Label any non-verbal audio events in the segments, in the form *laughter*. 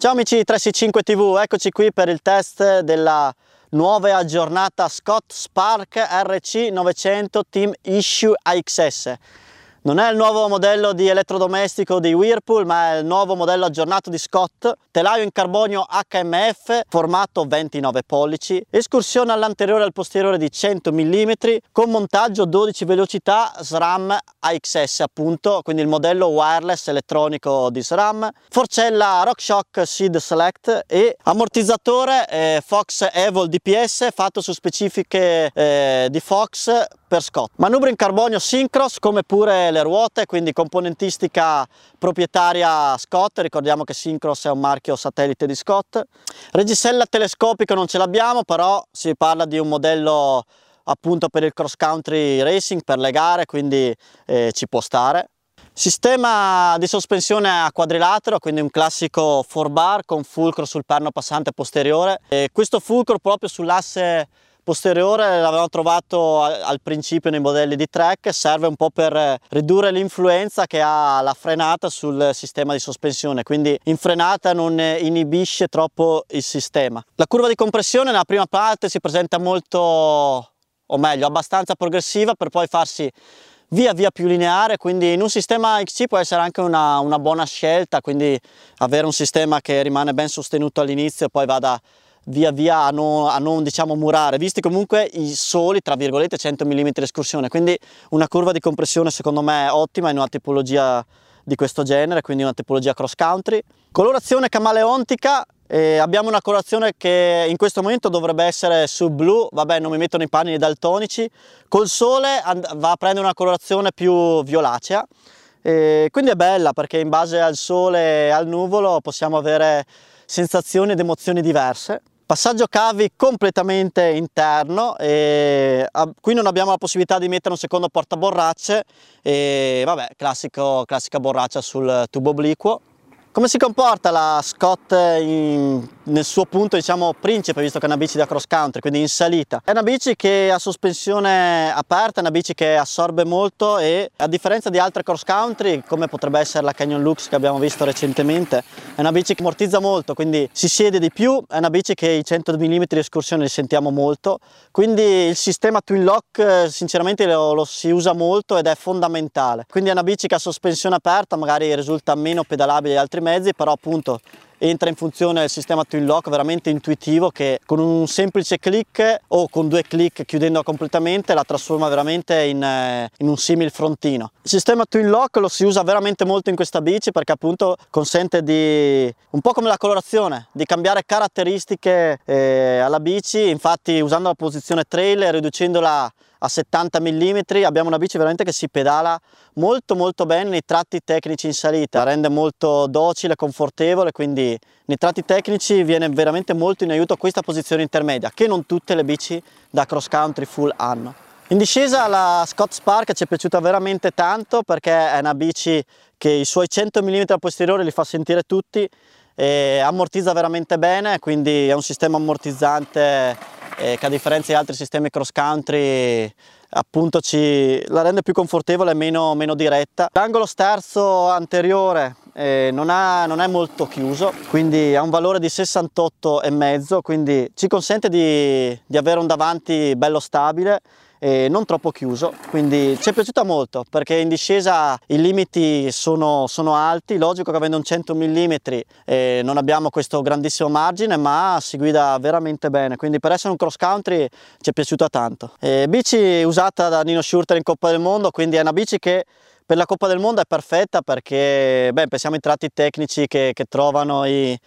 Ciao amici di 365 TV, eccoci qui per il test della nuova e aggiornata Scott Spark RC 900 Team Issue AXS. Non è il nuovo modello di elettrodomestico di Whirlpool, ma è il nuovo modello aggiornato di Scott, telaio in carbonio HMF, formato 29 pollici, escursione all'anteriore e al posteriore di 100 mm, con montaggio 12 velocità SRAM AXS appunto, quindi il modello wireless elettronico di SRAM, forcella RockShox Seed Select e ammortizzatore eh, Fox Evol DPS fatto su specifiche eh, di Fox per Scott. Manubrio in carbonio Syncros come pure le ruote, quindi componentistica proprietaria Scott, ricordiamo che Syncros è un marchio satellite di Scott. Regisella telescopico non ce l'abbiamo, però si parla di un modello appunto per il cross country racing, per le gare, quindi eh, ci può stare. Sistema di sospensione a quadrilatero, quindi un classico 4 bar con fulcro sul perno passante posteriore. E questo fulcro proprio sull'asse posteriore l'avevamo trovato al principio nei modelli di track, serve un po' per ridurre l'influenza che ha la frenata sul sistema di sospensione, quindi in frenata non inibisce troppo il sistema. La curva di compressione nella prima parte si presenta molto, o meglio, abbastanza progressiva per poi farsi via via più lineare quindi in un sistema XC può essere anche una, una buona scelta quindi avere un sistema che rimane ben sostenuto all'inizio e poi vada via via a non, a non diciamo murare, visti comunque i soli tra virgolette 100 mm escursione, quindi una curva di compressione secondo me ottima in una tipologia di questo genere, quindi una tipologia cross country. Colorazione camaleontica, eh, abbiamo una colorazione che in questo momento dovrebbe essere su blu, vabbè non mi mettono i panni daltonici, col sole va a prendere una colorazione più violacea, eh, quindi è bella perché in base al sole e al nuvolo possiamo avere sensazioni ed emozioni diverse. Passaggio cavi completamente interno e qui non abbiamo la possibilità di mettere un secondo portaborracce e vabbè, classico, classica borraccia sul tubo obliquo. Come si comporta la Scott in, nel suo punto diciamo principe visto che è una bici da cross country quindi in salita? È una bici che ha sospensione aperta è una bici che assorbe molto e a differenza di altre cross country come potrebbe essere la Canyon Lux che abbiamo visto recentemente è una bici che ammortizza molto quindi si siede di più è una bici che i 100 mm di escursione li sentiamo molto. Quindi il sistema twin lock sinceramente lo, lo si usa molto ed è fondamentale. Quindi è una bici che ha sospensione aperta magari risulta meno pedalabile di altri mezzi però appunto entra in funzione il sistema twin lock veramente intuitivo che con un semplice click o con due click chiudendo completamente la trasforma veramente in, eh, in un simil frontino. Il sistema twin lock lo si usa veramente molto in questa bici perché appunto consente di, un po' come la colorazione, di cambiare caratteristiche eh, alla bici, infatti usando la posizione trail e riducendola a 70 mm abbiamo una bici veramente che si pedala molto molto bene nei tratti tecnici in salita rende molto docile confortevole quindi nei tratti tecnici viene veramente molto in aiuto questa posizione intermedia che non tutte le bici da cross country full hanno. In discesa la Scott Spark ci è piaciuta veramente tanto perché è una bici che i suoi 100 mm a posteriore li fa sentire tutti e ammortizza veramente bene quindi è un sistema ammortizzante eh, che a differenza di altri sistemi cross country appunto ci la rende più confortevole e meno, meno diretta. L'angolo sterzo anteriore eh, non, ha, non, è molto chiuso, quindi ha un valore di 68,5, quindi ci consente di, di avere un davanti bello stabile e non troppo chiuso quindi ci è piaciuta molto perché in discesa i limiti sono, sono alti. Logico che avendo un 100 mm eh, non abbiamo questo grandissimo margine ma si guida veramente bene. Quindi per essere un cross country ci è piaciuta tanto. E bici usata da Nino Schurter in Coppa del Mondo quindi è una bici che per la Coppa del Mondo è perfetta perché beh, pensiamo ai tratti tecnici che, che trovano i,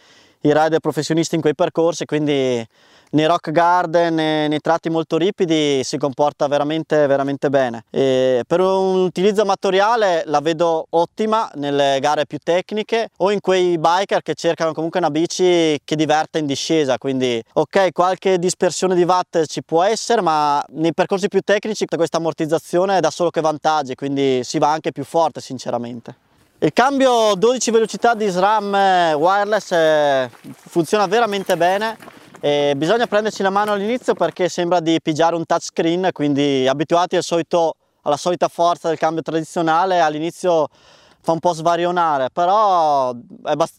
i rider professionisti in quei percorsi quindi nei rock garden, nei tratti molto ripidi si comporta veramente, veramente bene. E per un utilizzo amatoriale la vedo ottima nelle gare più tecniche o in quei biker che cercano comunque una bici che diverta in discesa, quindi ok qualche dispersione di watt ci può essere ma nei percorsi più tecnici questa ammortizzazione dà solo che vantaggi, quindi si va anche più forte sinceramente. Il cambio 12 velocità di SRAM wireless eh, funziona veramente bene. E bisogna prenderci la mano all'inizio perché sembra di pigiare un touchscreen, quindi abituati al solito, alla solita forza del cambio tradizionale, all'inizio fa un po' svarionare, però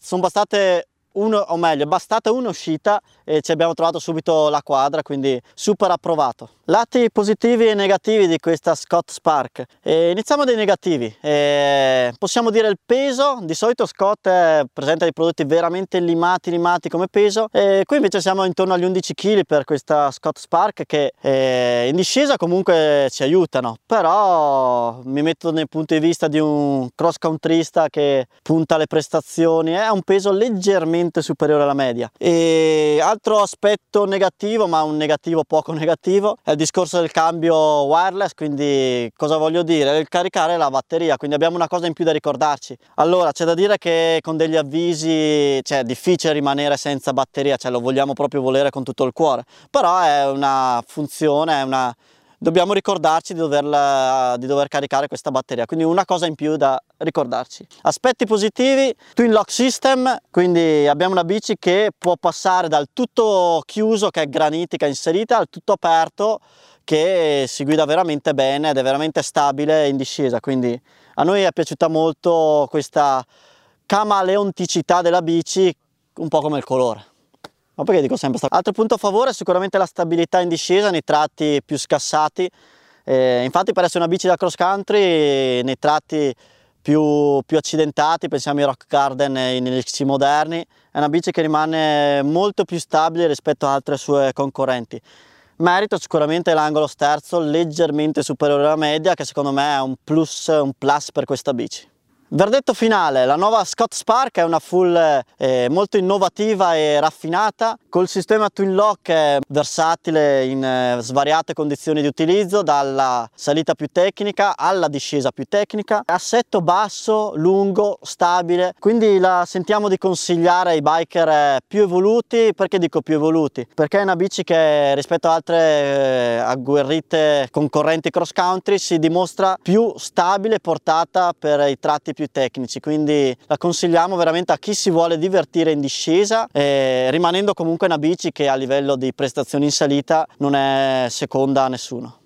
sono bastate uno, o meglio, è bastata un'uscita e ci abbiamo trovato subito la quadra, quindi super approvato. Lati positivi e negativi di questa Scott Spark. E iniziamo dai negativi. E possiamo dire il peso, di solito Scott presenta dei prodotti veramente limati, limati come peso, e qui invece siamo intorno agli 11 kg per questa Scott Spark che eh, in discesa comunque ci aiutano, però mi metto nel punto di vista di un cross countrysta che punta alle prestazioni, è un peso leggermente superiore alla media. E altro aspetto negativo, ma un negativo poco *laughs* negativo, è il discorso del cambio wireless, quindi cosa voglio dire? Il caricare la batteria, quindi abbiamo una cosa in più da ricordarci. Allora, c'è da dire che con degli avvisi, cioè è difficile rimanere senza batteria, cioè lo vogliamo proprio volere con tutto il cuore, però è una funzione, è una dobbiamo ricordarci di, doverla, di dover caricare questa batteria, quindi una cosa in più da ricordarci. Aspetti positivi, Twin Lock System, quindi abbiamo una bici che può passare dal tutto chiuso che è granitica inserita al tutto aperto che si guida veramente bene ed è veramente stabile in discesa, quindi a noi è piaciuta molto questa camaleonticità della bici, un po' come il colore. Ma perché dico sempre sta Altro punto a favore è sicuramente la stabilità in discesa nei tratti più scassati. Eh, infatti per essere una bici da cross country nei tratti più, più accidentati, pensiamo ai Rock Garden e negli XC moderni, è una bici che rimane molto più stabile rispetto ad altre sue concorrenti. Merito sicuramente l'angolo sterzo leggermente superiore alla media che secondo me è un plus, un plus per questa bici. Verdetto finale, la nuova Scott Spark è una full eh, molto innovativa e raffinata, col sistema Twin Lock è versatile in eh, svariate condizioni di utilizzo, dalla salita più tecnica alla discesa più tecnica, assetto basso, lungo, stabile, quindi la sentiamo di consigliare ai biker eh, più evoluti, perché dico più evoluti? Perché è una bici che rispetto ad altre eh, agguerrite concorrenti cross country si dimostra più stabile e portata per i tratti più più tecnici quindi la consigliamo veramente a chi si vuole divertire in discesa eh, rimanendo comunque una bici che a livello di prestazioni in salita non è seconda a nessuno.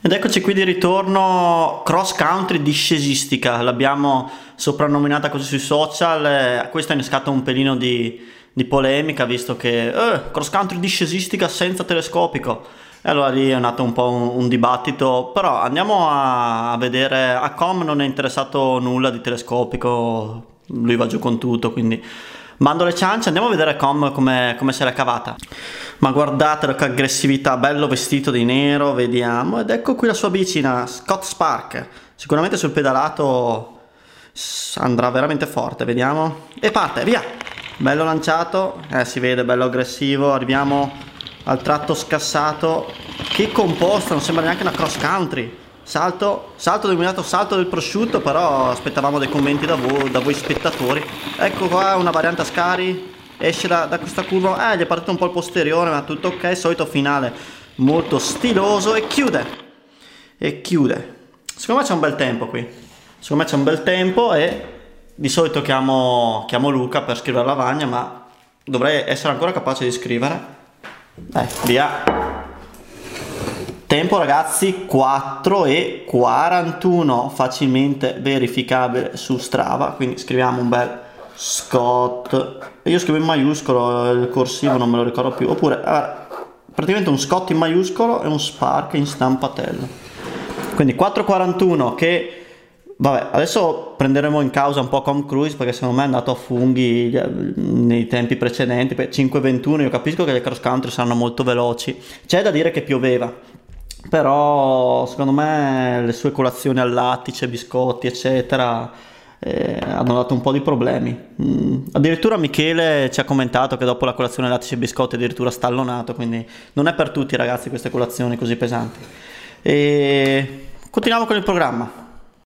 Ed eccoci qui di ritorno cross country discesistica, l'abbiamo soprannominata così sui social, eh, questo ha innescato un pelino di, di polemica visto che eh, cross country discesistica senza telescopico allora lì è nato un po' un, un dibattito, però andiamo a, a, vedere, a Com non è interessato nulla di telescopico, lui va giù con tutto, quindi mando le ciance, andiamo a vedere Com come, come se l'è cavata. Ma guardatelo che aggressività, bello vestito di nero, vediamo, ed ecco qui la sua vicina, Scott Spark, sicuramente sul pedalato andrà veramente forte, vediamo, e parte, via! Bello lanciato, eh si vede, bello aggressivo, arriviamo al tratto scassato che composto non sembra neanche una cross country. Salto, salto dominato salto del prosciutto però aspettavamo dei commenti da voi, da voi spettatori. Ecco qua una variante a esce da, da questa curva eh gli è partito un po' il posteriore ma tutto ok solito finale molto stiloso e chiude. E chiude. Secondo me c'è un bel tempo qui. Secondo me c'è un bel tempo e di solito chiamo, chiamo Luca per scrivere la lavagna ma dovrei essere ancora capace di scrivere dai, via. Tempo ragazzi 4 e 41 facilmente verificabile su Strava, quindi scriviamo un bel Scott. Io scrivo in maiuscolo il corsivo, non me lo ricordo più. Oppure, allora, praticamente un Scott in maiuscolo e un Spark in stampatello. Quindi 4,41 che Vabbè, adesso prenderemo in causa un po' Com Cruise perché secondo me è andato a funghi eh, nei tempi precedenti, 5.21 io capisco che le cross country saranno molto veloci, c'è da dire che pioveva, però secondo me le sue colazioni al lattice, biscotti eccetera eh, hanno dato un po' di problemi. Mm. Addirittura Michele ci ha commentato che dopo la colazione al lattice e biscotti addirittura stallonato, quindi non è per tutti ragazzi queste colazioni così pesanti. E continuiamo con il programma.